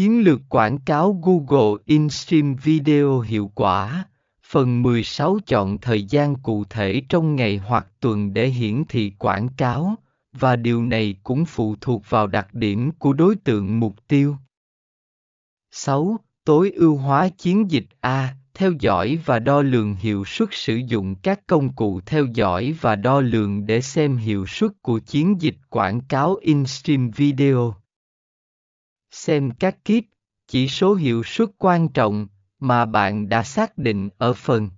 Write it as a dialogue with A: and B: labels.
A: Chiến lược quảng cáo Google InStream Video hiệu quả. Phần 16 chọn thời gian cụ thể trong ngày hoặc tuần để hiển thị quảng cáo, và điều này cũng phụ thuộc vào đặc điểm của đối tượng mục tiêu. 6. Tối ưu hóa chiến dịch A, theo dõi và đo lường hiệu suất sử dụng các công cụ theo dõi và đo lường để xem hiệu suất của chiến dịch quảng cáo in-stream video. Xem các kíp, chỉ số hiệu suất quan trọng mà bạn đã xác định ở phần.